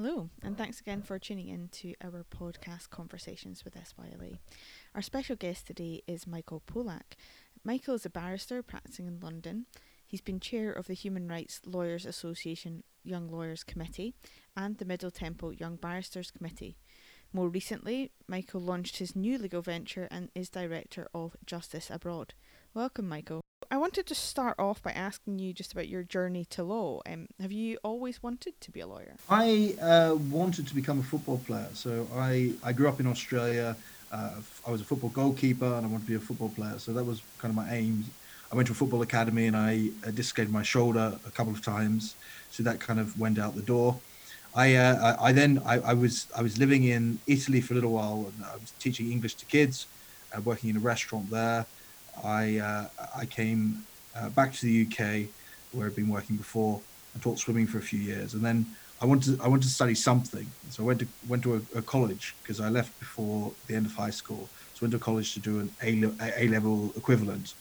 Hello, and thanks again for tuning in to our podcast Conversations with SYLA. Our special guest today is Michael Polak. Michael is a barrister practicing in London. He's been chair of the Human Rights Lawyers Association Young Lawyers Committee and the Middle Temple Young Barristers Committee. More recently, Michael launched his new legal venture and is director of Justice Abroad. Welcome, Michael. I wanted to start off by asking you just about your journey to law. Um, have you always wanted to be a lawyer? I uh, wanted to become a football player. So I, I grew up in Australia. Uh, I was a football goalkeeper and I wanted to be a football player. So that was kind of my aim. I went to a football academy and I uh, dislocated my shoulder a couple of times. So that kind of went out the door. I, uh, I, I then I, I, was I was living in Italy for a little while. And I was teaching English to kids, uh, working in a restaurant there. I uh, I came uh, back to the UK where I'd been working before and taught swimming for a few years, and then I wanted I wanted to study something. So I went to went to a, a college because I left before the end of high school. So I went to college to do an A, a level equivalent,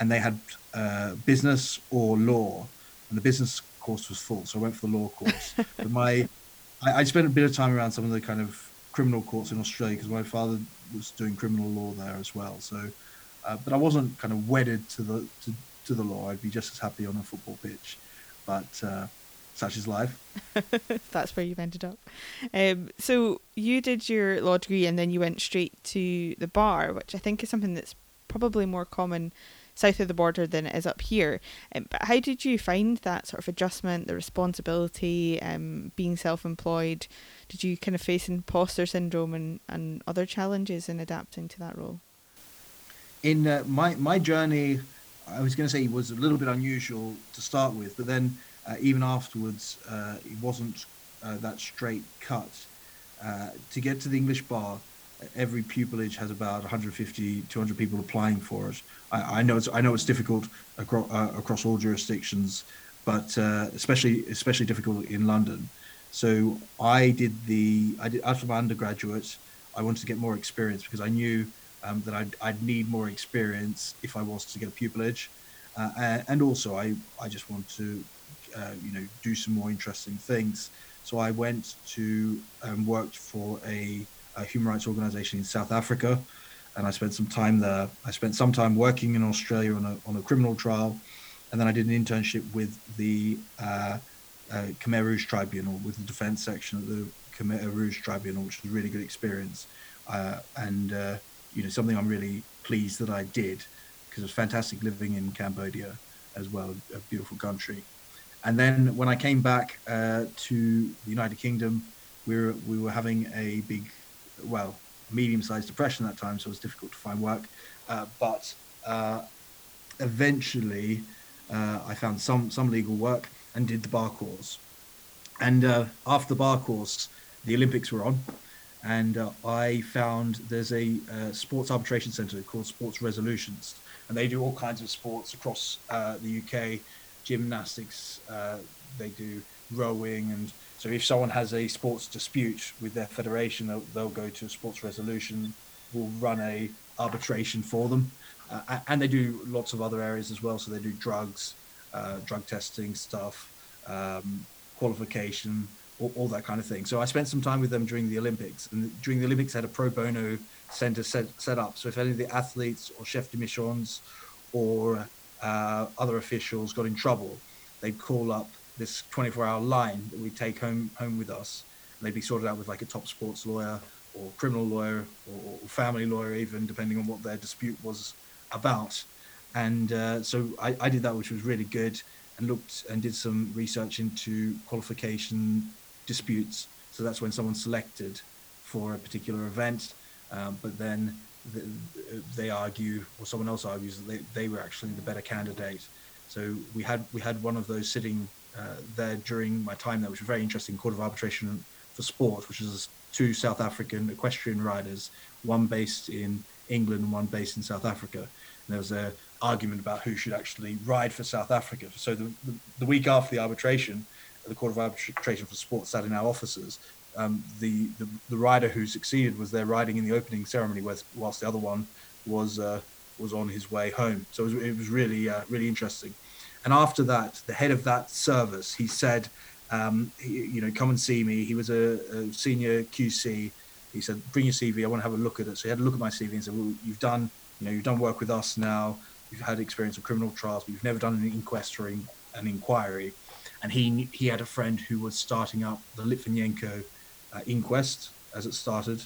and they had uh, business or law, and the business course was full, so I went for the law course. but my I, I spent a bit of time around some of the kind of criminal courts in Australia because my father was doing criminal law there as well. So uh, but I wasn't kind of wedded to the to, to, the law. I'd be just as happy on a football pitch, but uh, such is life. That's where you've ended up. Um, so you did your law degree and then you went straight to the bar, which I think is something that's probably more common south of the border than it is up here. Um, but how did you find that sort of adjustment, the responsibility, um, being self-employed? Did you kind of face imposter syndrome and, and other challenges in adapting to that role? In uh, my my journey, I was going to say was a little bit unusual to start with, but then uh, even afterwards, uh, it wasn't uh, that straight cut. Uh, to get to the English bar, every pupillage has about 150, 200 people applying for it. I, I know it's I know it's difficult across, uh, across all jurisdictions, but especially especially difficult in London. So I did the I did after my undergraduate, I wanted to get more experience because I knew um, that I'd, I'd, need more experience if I was to get a pupillage. Uh, and also, I, I just want to, uh, you know, do some more interesting things. So I went to um, worked for a, a, human rights organization in South Africa, and I spent some time there. I spent some time working in Australia on a, on a criminal trial, and then I did an internship with the uh, uh, Khmer Rouge Tribunal, with the defense section of the Khmer Rouge Tribunal, which was a really good experience. Uh, and uh, you know something I'm really pleased that I did because it was fantastic living in Cambodia as well, a beautiful country. And then when I came back uh, to the United Kingdom, we were we were having a big, well, medium-sized depression at that time, so it was difficult to find work. Uh, but uh, eventually, uh, I found some some legal work and did the bar course. And uh, after the bar course, the Olympics were on, and uh, I found there's a uh, sports arbitration centre called Sports Resolutions, and they do all kinds of sports across uh, the UK, gymnastics, uh, they do rowing, and so if someone has a sports dispute with their federation, they'll, they'll go to a sports resolution, will run a arbitration for them, uh, and they do lots of other areas as well. So they do drugs, uh, drug testing stuff, um, qualification all, all, that kind of thing. So I spent some time with them during the Olympics, and during the Olympics, I had a pro bono center set, set up. So if any of the athletes or chef de missions or uh, other officials got in trouble, they'd call up this 24-hour line that we take home home with us. And they'd be sorted out with like a top sports lawyer or criminal lawyer or, family lawyer, even depending on what their dispute was about. And uh, so I, I did that, which was really good and looked and did some research into qualification disputes. So that's when someone's selected for a particular event, um, but then the, they argue, or someone else argues that they, they were actually the better candidate. So we had we had one of those sitting uh, there during my time there, which was very interesting. Court of Arbitration for Sport, which is two South African equestrian riders, one based in England and one based in South Africa. And there was a argument about who should actually ride for South Africa. So the, the, the week after the arbitration, the Court of Arbitration for Sport sat in our offices. Um, the, the, the rider who succeeded was there riding in the opening ceremony, whilst the other one was uh, was on his way home. So it was, it was really uh, really interesting. And after that, the head of that service he said, Um, he, you know, come and see me. He was a, a, senior QC. He said, "Bring your CV. I want to have a look at it." So he had a look at my CV and said, "Well, you've done, you know, you've done work with us now. You've had experience of criminal trials, but you've never done an inquest or in, an inquiry." And he he had a friend who was starting up the Litvinenko uh, inquest as it started.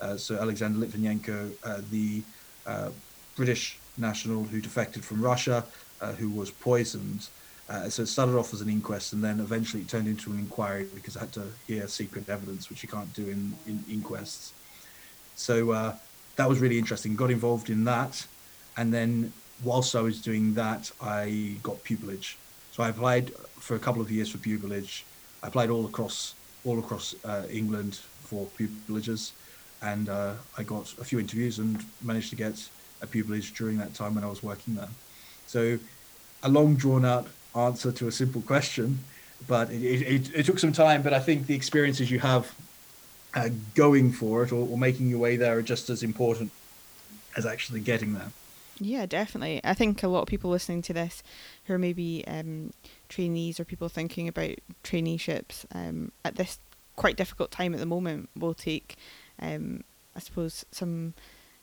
Uh, so Alexander Litvinenko, uh, the uh, British national who defected from Russia, uh, who was poisoned. Uh, so it started off as an inquest, and then eventually it turned into an inquiry because I had to hear secret evidence, which you can't do in, in inquests. So that was really interesting. Got involved in that, and then whilst I was doing that, I got pupillage. So I applied for a couple of years for pupillage. I applied all across all across uh, England for pupillages, and uh, I got a few interviews and managed to get a pupillage during that time when I was working there. So a long drawn out answer to a simple question, but it, it, it, took some time. But I think the experiences you have uh, going for it or, or making your way there are just as important as actually getting there. Yeah, definitely. I think a lot of people listening to this who are maybe um, trainees or people thinking about traineeships um, at this quite difficult time at the moment will take, um, I suppose, some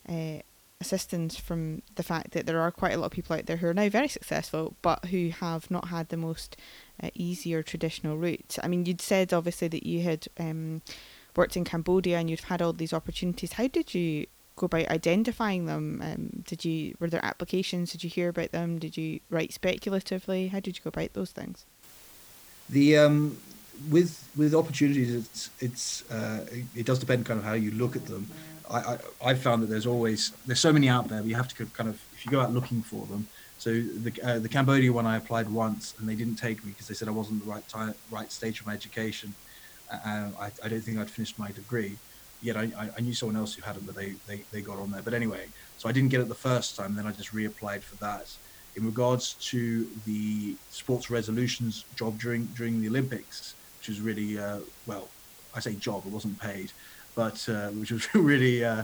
uh, assistance from the fact that there are quite a lot of people out there who are now very successful but who have not had the most uh, easy or traditional route. I mean, you'd said obviously that you had um, worked in Cambodia and you've had all these opportunities. How did you go about identifying them? Um, did you were there applications? Did you hear about them? Did you write speculatively? How did you go about those things? The um, with with opportunities, it's it's uh, it, it does depend kind of how you look at them. I, I I found that there's always there's so many out there, but you have to kind of if you go out looking for them. So the uh, the Cambodia one I applied once and they didn't take me because they said I wasn't the right time right stage of my education. Uh, I, I don't think I'd finished my degree. Yet I, I knew someone else who had it, but they, they, they got on there. But anyway, so I didn't get it the first time. Then I just reapplied for that. In regards to the sports resolutions job during during the Olympics, which was really uh, well, I say job, it wasn't paid, but uh, which was really uh,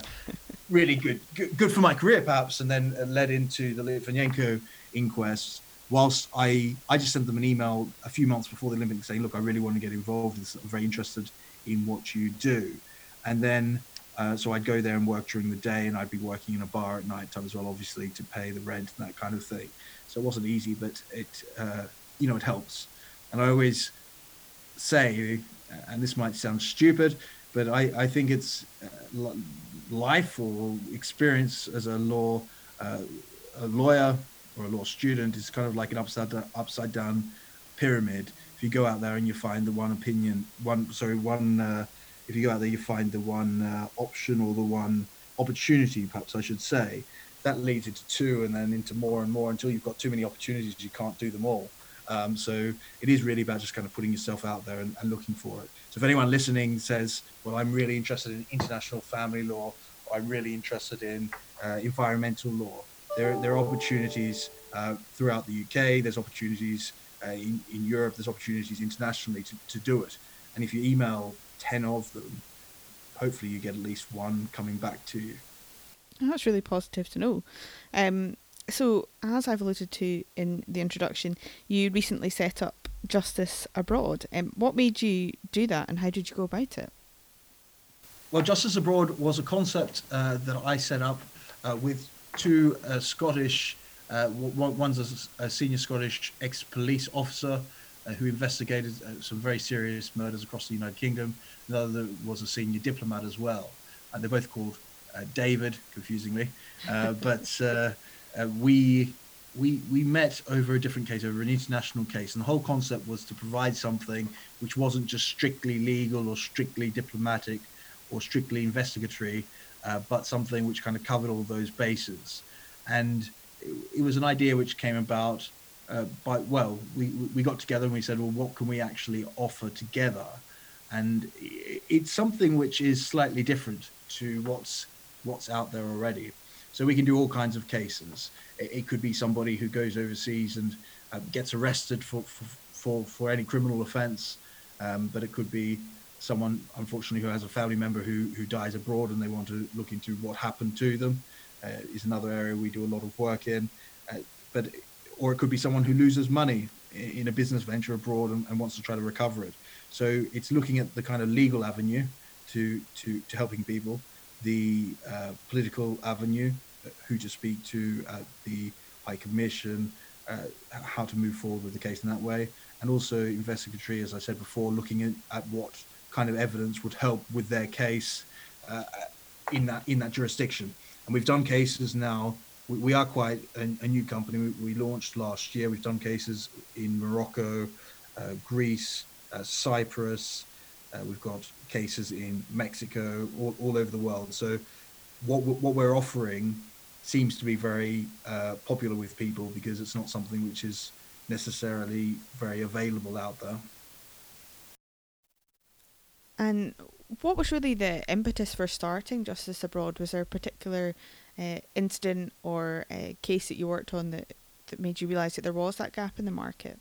really good, good, for my career perhaps, and then led into the Litvinenko inquest. Whilst I I just sent them an email a few months before the Olympics saying, look, I really want to get involved. I'm very interested in what you do, and then. Uh, so I'd go there and work during the day, and I'd be working in a bar at night time as well, obviously to pay the rent and that kind of thing. So it wasn't easy, but it, uh, you know, it helps. And I always say, and this might sound stupid, but I, I think it's uh, life or experience as a law uh, a lawyer or a law student is kind of like an upside down, upside down pyramid. If you go out there and you find the one opinion, one sorry, one uh, if you go out there you find the one uh, option or the one opportunity, perhaps I should say, that leads into two and then into more and more until you've got too many opportunities you can't do them all. Um, so it is really about just kind of putting yourself out there and, and, looking for it. So if anyone listening says, "Well, I'm really interested in international family law," "I'm really interested in uh, environmental law," there there are opportunities uh, throughout the UK. There's opportunities uh, in, in Europe. There's opportunities internationally to, to do it. And if you email ten of them, hopefully you get at least one coming back to you. That's really positive to know. Um, so, as I've alluded to in the introduction, you recently set up Justice Abroad. Um, what made you do that and how did you go about it? Well, Justice Abroad was a concept uh, that I set up uh, with two uh, Scottish, uh, one's a, a, senior Scottish ex police officer uh, who investigated uh, some very serious murders across the United Kingdom. The other was a senior diplomat as well. And they're both called David, confusingly. but uh, we we we met over a different case, over an international case, and the whole concept was to provide something which wasn't just strictly legal or strictly diplomatic or strictly investigatory, uh, but something which kind of covered all those bases. And it, it was an idea which came about uh, by well, we we got together and we said, well, what can we actually offer together? And it's something which is slightly different to what's what's out there already. So we can do all kinds of cases. It, it could be somebody who goes overseas and uh, gets arrested for, for, for, for any criminal offense, um, but it could be someone, unfortunately, who has a family member who, who dies abroad and they want to look into what happened to them. Uh, is another area we do a lot of work in. Uh, but or it could be someone who loses money in a business venture abroad and, and, wants to try to recover it. So it's looking at the kind of legal avenue to to, to helping people, the uh, political avenue, uh, who to speak to at the High Commission, uh, how to move forward with the case in that way, and also investigatory, as I said before, looking at, at what kind of evidence would help with their case uh, in that in that jurisdiction. And we've done cases now. We, we are quite a, a new company. We, we, launched last year. We've done cases in Morocco, uh, Greece, uh, Cyprus. Uh, we've got cases in Mexico, all, all over the world. So, what what we're offering seems to be very uh, popular with people because it's not something which is necessarily very available out there. And what was really the impetus for starting Justice Abroad? Was there a particular uh, incident or a case that you worked on that, that made you realise that there was that gap in the market?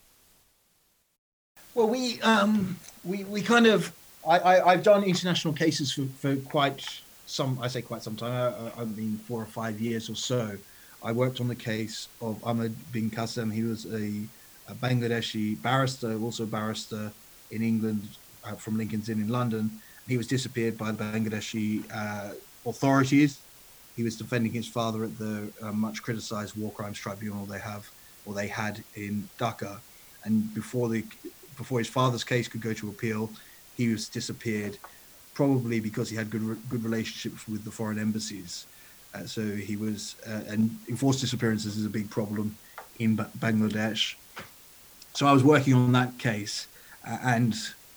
Well, we um, we we kind of I, have done international cases for, for quite some I say quite some time I, I mean four or five years or so. I worked on the case of Ahmad Bin Quasem. He was a, a Bangladeshi barrister, also a barrister in England uh, from Lincoln's Inn in London. He was disappeared by the Bangladeshi uh, authorities. He was defending his father at the uh, much criticized war crimes tribunal they have or they had in Dhaka. And before the before his father's case could go to appeal, he was disappeared, probably because he had good good relationships with the foreign embassies. Uh, so he was, uh, and enforced disappearances is a big problem in ba- Bangladesh. So I was working on that case, uh, and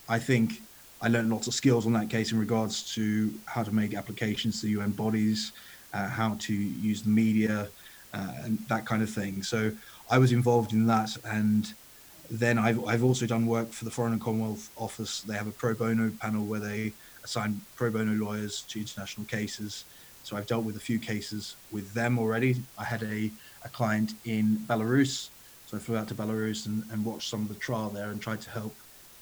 I think I learned lots of skills on that case in regards to how to make applications to UN bodies, how to use the media, uh, and that kind of thing. So I was involved in that, and then I've, I've also done work for the Foreign and Commonwealth Office. They have a pro bono panel where they assign pro bono lawyers to international cases. So I've dealt with a few cases with them already. I had a, a client in Belarus. So I flew out to Belarus and, and watched some of the trial there and tried to help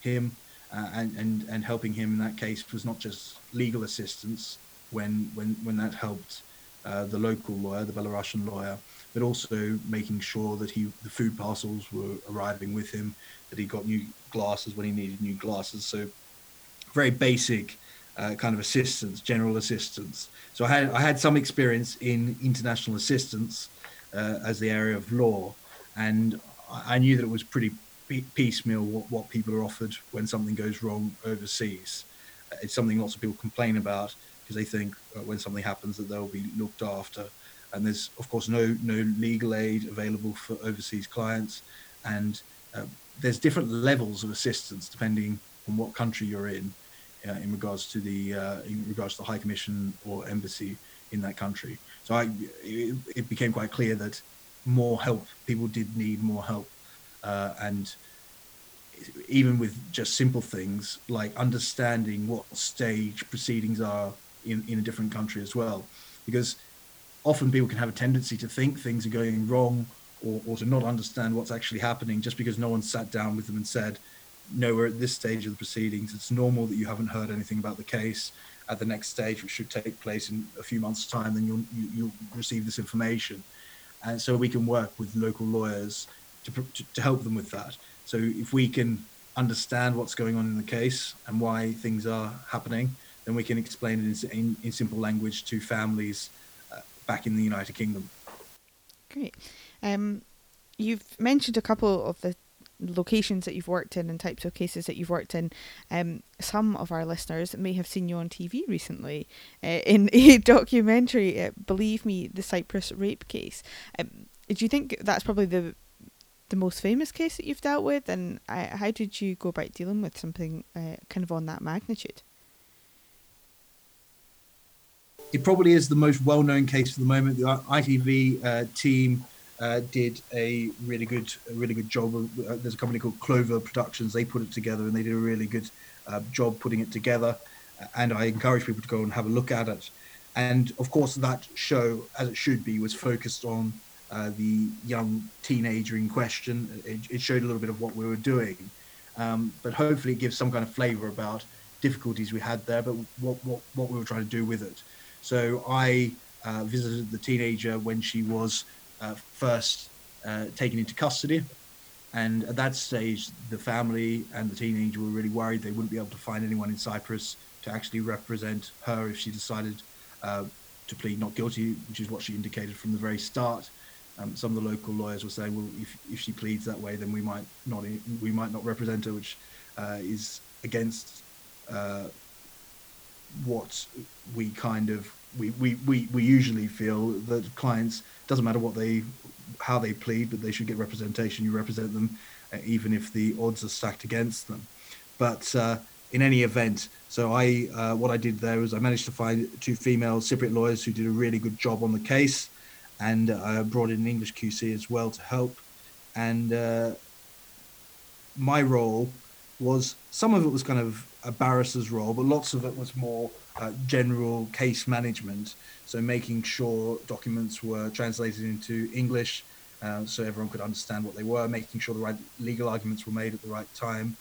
him. Uh, and, and, and helping him in that case was not just legal assistance when, when, when that helped uh, the local lawyer, the Belarusian lawyer, but also making sure that he the food parcels were arriving with him, that he got new glasses when he needed new glasses. So very basic uh, kind of assistance, general assistance. So I had I had some experience in international assistance uh, as the area of law, and I knew that it was pretty piecemeal what, what people are offered when something goes wrong overseas. It's something lots of people complain about because they think uh, when something happens that they'll be looked after. And there's of course no no legal aid available for overseas clients, and uh, there's different levels of assistance depending on what country you're in, uh, in regards to the uh, in regards to the High Commission or embassy in that country. So I, it, it became quite clear that more help people did need more help, uh, and even with just simple things like understanding what stage proceedings are in, in a different country as well, because often people can have a tendency to think things are going wrong or, or to not understand what's actually happening just because no one sat down with them and said, no, we're at this stage of the proceedings. It's normal that you haven't heard anything about the case. At the next stage, which should take place in a few months' time, then you'll you, you will receive this information, and so we can work with local lawyers to, to, to help them with that. So if we can understand what's going on in the case and why things are happening, then we can explain it in, in, simple language to families back in the United Kingdom. Great. Um, you've mentioned a couple of the locations that you've worked in and types of cases that you've worked in. Um, some of our listeners may have seen you on TV recently uh, in a documentary, uh, Believe Me, the Cyprus rape case. Um, do you think that's probably the the most famous case that you've dealt with, and uh, how did you go about dealing with something uh, kind of on that magnitude? It probably is the most well-known case for the moment. The ITV uh, team uh, did a really good, a really good job. Of, uh, there's a company called Clover Productions. They put it together, and they did a really good uh, job putting it together. And I encourage people to go and have a look at it. And of course, that show, as it should be, was focused on uh, the young teenager in question. It, it, showed a little bit of what we were doing, um, but hopefully, it gives some kind of flavour about difficulties we had there, but what, what what we were trying to do with it. So I uh, visited the teenager when she was uh, first uh, taken into custody. And at that stage, the family and the teenager were really worried they wouldn't be able to find anyone in Cyprus to actually represent her if she decided uh, to plead not guilty, which is what she indicated from the very start. Um, some of the local lawyers were saying, well, if, if she pleads that way, then we might not we might not represent her, which uh, is against uh, what we kind of we, we, we, we usually feel that clients doesn't matter what they how they plead, but they should get representation. You represent them, uh, even if the odds are stacked against them. But uh, in any event, so I uh, what I did there was I managed to find two female Cypriot lawyers who did a really good job on the case, and I uh, brought in an English QC as well to help. And uh, my role was some of it was kind of a barrister's role, but lots of it was more uh, general case management. So making sure documents were translated into English uh, so everyone could understand what they were, making sure the right legal arguments were made at the right time,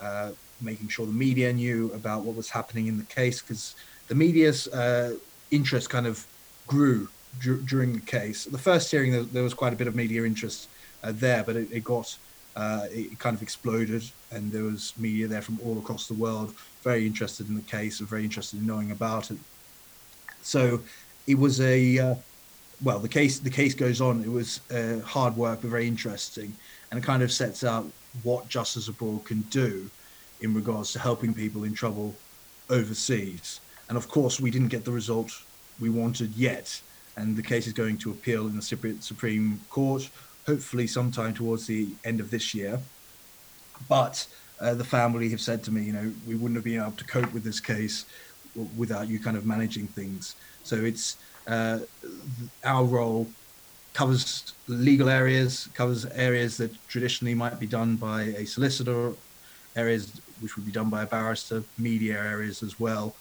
uh, making sure the media knew about what was happening in the case, because the media's uh, interest kind of grew during the case. The first hearing, there, there, was quite a bit of media interest uh, there, but it, it got uh, it kind of exploded, and there was media there from all across the world, very interested in the case and very interested in knowing about it. So it was a uh, well, the case the case goes on. It was uh, hard work, but very interesting, and it kind of sets out what Justice Abroad can do in regards to helping people in trouble overseas. And of course, we didn't get the result we wanted yet, and the case is going to appeal in the Cypriot Supreme Court, hopefully sometime towards the end of this year. But uh, the family have said to me, you know, we wouldn't have been able to cope with this case without you kind of managing things. So it's uh, our role covers legal areas, covers areas that traditionally might be done by a solicitor, areas which would be done by a barrister, media areas as well,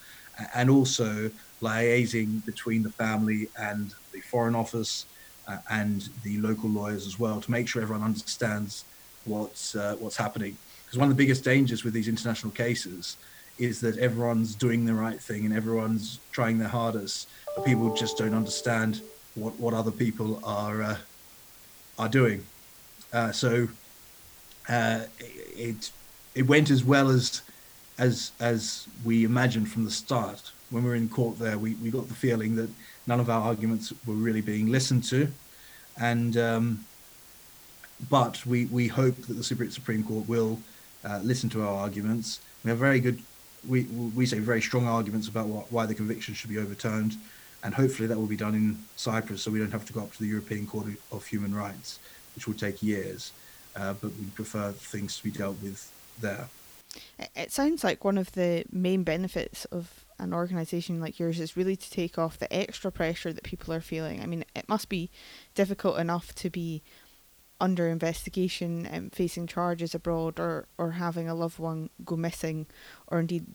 and also liaising between the family and the Foreign Office and the local lawyers as well to make sure everyone understands what's uh, what's happening. Because one of the biggest dangers with these international cases is that everyone's doing the right thing and everyone's trying their hardest, but people just don't understand what, what other people are uh, are doing. Uh, so it it went as well as as as we imagined from the start. When we were in court there, we, we got the feeling that none of our arguments were really being listened to, and um, but we we hope that the Supreme Court will uh, listen to our arguments. We have very good we we say very strong arguments about what, why the conviction should be overturned, and hopefully that will be done in Cyprus, so we don't have to go up to the European Court of Human Rights, which will take years. Uh, but we prefer things to be dealt with there. It sounds like one of the main benefits of an organisation like yours is really to take off the extra pressure that people are feeling. I mean, it must be difficult enough to be under investigation and facing charges abroad or, or having a loved one go missing or indeed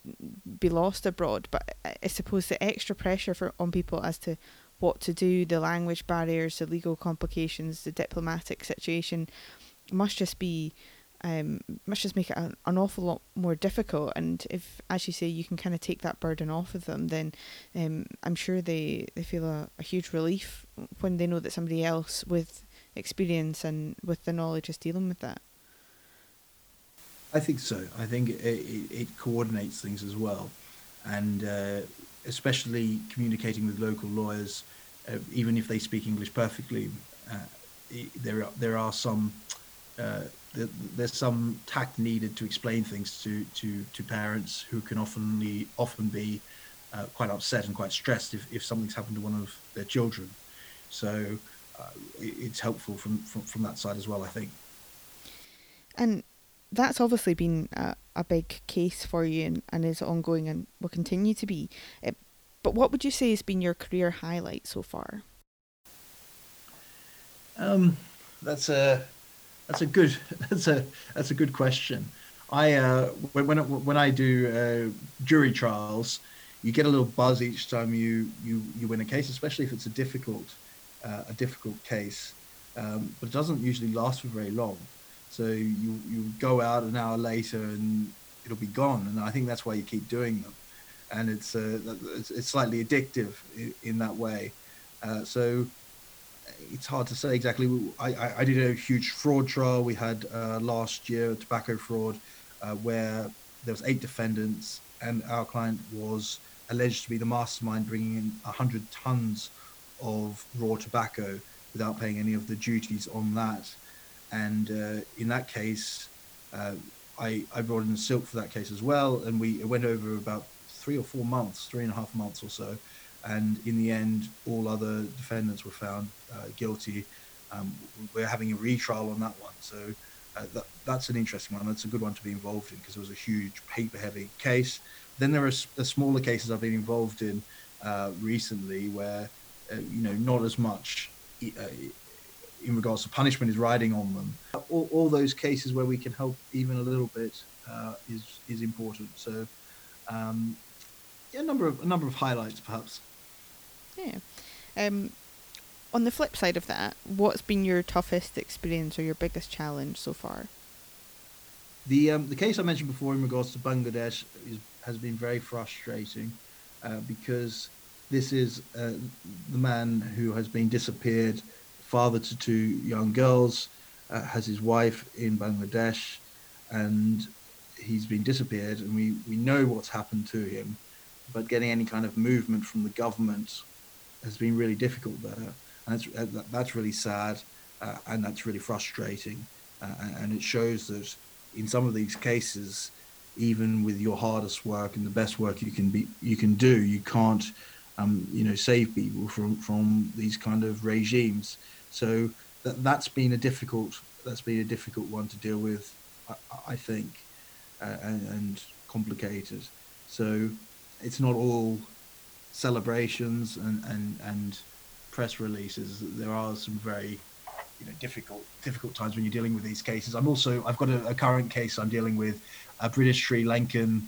be lost abroad. But I suppose the extra pressure for on people as to what to do, the language barriers, the legal complications, the diplomatic situation must just be um, must just make it an, an awful lot more difficult. And if, as you say, you can kind of take that burden off of them, then um, I'm sure they, they feel a, a huge relief when they know that somebody else with experience and with the knowledge is dealing with that. I think so. I think it, it, it coordinates things as well, and uh, especially communicating with local lawyers, uh, even if they speak English perfectly, uh, there are, there are some uh, there's some tact needed to explain things to to, to parents who can often often be uh, quite upset and quite stressed if, if something's happened to one of their children. So uh, it's helpful from, from, from that side as well, I think. And that's obviously been a, a big case for you and, and is ongoing and will continue to be. It, uh, but what would you say has been your career highlight so far? Um, that's a that's a good that's a that's a good question. I uh, when when I do uh, jury trials, you get a little buzz each time you you you win a case, especially if it's a difficult uh, a difficult case, um, but it doesn't usually last for very long. So you you go out an hour later and it'll be gone, and I think that's why you keep doing them, and it's uh, it's, it's, slightly addictive in, in that way. Uh, so it's hard to say exactly. I, I, I did a huge fraud trial. We had uh, last year tobacco fraud, uh, where there was eight defendants, and our client was alleged to be the mastermind, bringing in hundred tons of raw tobacco without paying any of the duties on that. And uh, in that case, uh, I, I brought in Silk for that case as well, and we went over about three or four months, three and a half months or so. And in the end, all other defendants were found uh, guilty. Um, we're having a retrial on that one, so uh, that, that's an interesting one. That's a good one to be involved in because it was a huge paper-heavy case. Then there are smaller cases I've been involved in uh, recently where uh, you know not as much uh, in regards to punishment is riding on them. All, all those cases where we can help even a little bit uh, is is important. So, um, yeah, a number of a number of highlights perhaps. Yeah. Um, on the flip side of that, what's been your toughest experience or your biggest challenge so far? The um, the case I mentioned before in regards to Bangladesh is, has been very frustrating uh, because this is uh, the man who has been disappeared father to two young girls, uh, has his wife in Bangladesh, and he's been disappeared. And we, we know what's happened to him, but getting any kind of movement from the government has been really difficult there. And that's, uh, that's really sad, uh, and that's really frustrating. Uh, and it shows that in some of these cases, even with your hardest work and the best work you can be you can do, you can't um, you know save people from from these kind of regimes. So that that's been a difficult that's been a difficult one to deal with, I, I think, uh, and, and complicated. So it's not all celebrations and, and, and press releases. There are some very you know difficult difficult times when you're dealing with these cases. I'm also I've got a, a current case I'm dealing with a British Sri Lankan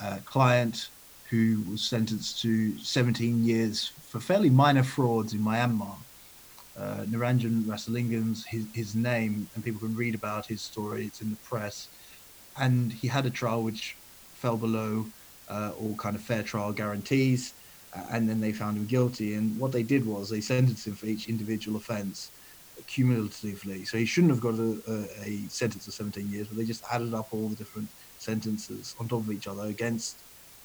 uh, client who was sentenced to 17 years for fairly minor frauds in Myanmar uh, Niranjan Rasalingam's his, his name, and people can read about his story. It's in the press, and he had a trial which fell below uh, all kind of fair trial guarantees, and then they found him guilty. And what they did was they sentenced him for each individual offence cumulatively. So he shouldn't have got a, a, a sentence of 17 years, but they just added up all the different sentences on top of each other against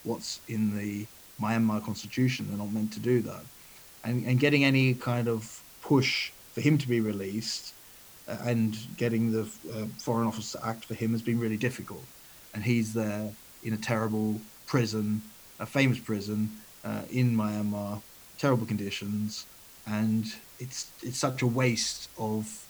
what's in the Myanmar constitution. They're not meant to do that. And, and getting any kind of push for him to be released uh, and getting the uh, Foreign Office to act for him has been really difficult. And he's there in a terrible prison, a famous prison uh, in Myanmar, terrible conditions, and it's it's such a waste of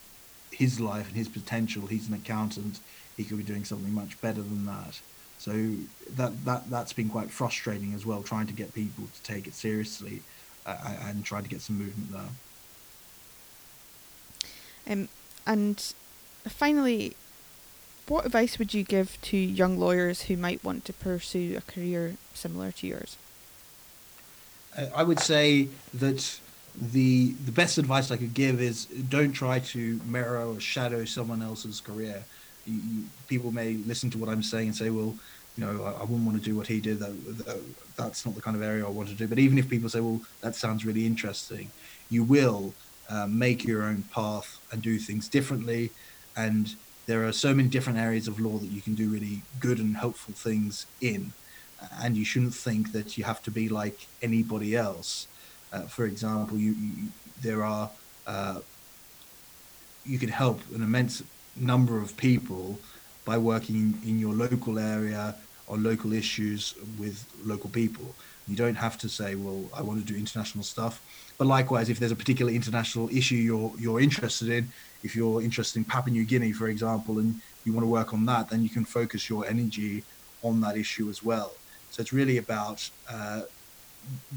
his life and his potential. He's an accountant; he could be doing something much better than that. So that that that's been quite frustrating as well, trying to get people to take it seriously uh, and trying to get some movement there. Um, and finally, what advice would you give to young lawyers who might want to pursue a career similar to yours? I would say that the the best advice I could give is don't try to mirror or shadow someone else's career. You, you, people may listen to what I'm saying and say, "Well, you know, I, I wouldn't want to do what he did. That, that, that's not the kind of area I want to do." But even if people say, "Well, that sounds really interesting," you will uh, make your own path and do things differently. And there are so many different areas of law that you can do really good and helpful things in. And you shouldn't think that you have to be like anybody else. Uh, for example, you, you there are uh, you can help an immense number of people by working in your local area on local issues with local people. You don't have to say, "Well, I want to do international stuff." But likewise, if there's a particular international issue you're you're interested in, if you're interested in Papua New Guinea, for example, and you want to work on that, then you can focus your energy on that issue as well. So it's really about uh,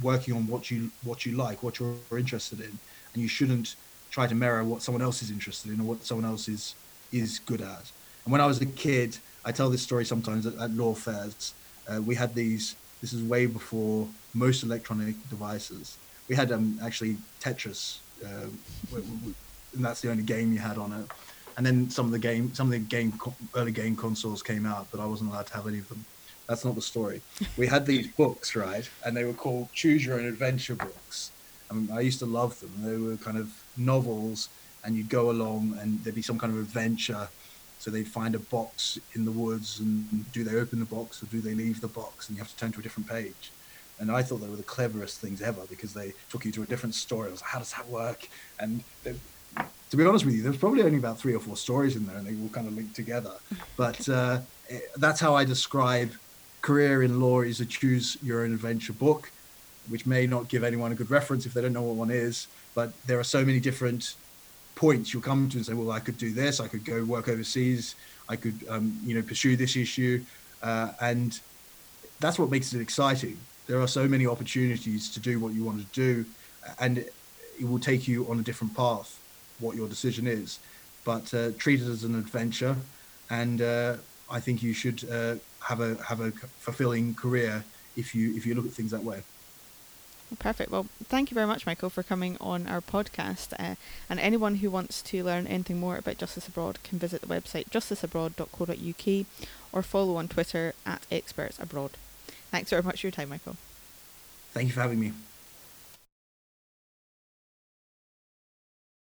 working on what you what you like, what you're interested in, and you shouldn't try to mirror what someone else is interested in or what someone else is is good at. And when I was a kid, I tell this story sometimes at, at law fairs. Uh, we had these. This is way before most electronic devices we had um, actually Tetris, uh, and that's the only game you had on it. And then some of the game, some of the game, early game consoles came out, but I wasn't allowed to have any of them. That's not the story. We had these books, right, and they were called Choose Your Own Adventure books. I, mean, I used to love them. They were kind of novels, and you'd go along, and there'd be some kind of adventure. So they'd find a box in the woods, and do they open the box or do they leave the box? And you have to turn to a different page. And I thought they were the cleverest things ever because they took you to a different story. I was like, how does that work? And to be honest with you, there's probably only about three or four stories in there, and they all kind of link together. But uh, that's how I describe career in law is a choose your own adventure book, which may not give anyone a good reference if they don't know what one is. But there are so many different points you'll come to and say, well, I could do this, I could go work overseas, I could, um, you know, pursue this issue, uh, and that's what makes it exciting. There are so many opportunities to do what you want to do, and it will take you on a different path, what your decision is. But uh, treat it as an adventure, and uh, I think you should uh, have a have a fulfilling career if you if you look at things that way. Perfect. Well, thank you very much, Michael, for coming on our podcast. Uh, and anyone who wants to learn anything more about Justice Abroad can visit the website justiceabroad.co.uk or follow on Twitter at experts abroad. Thanks very much for your time, Michael. Thank you for having me.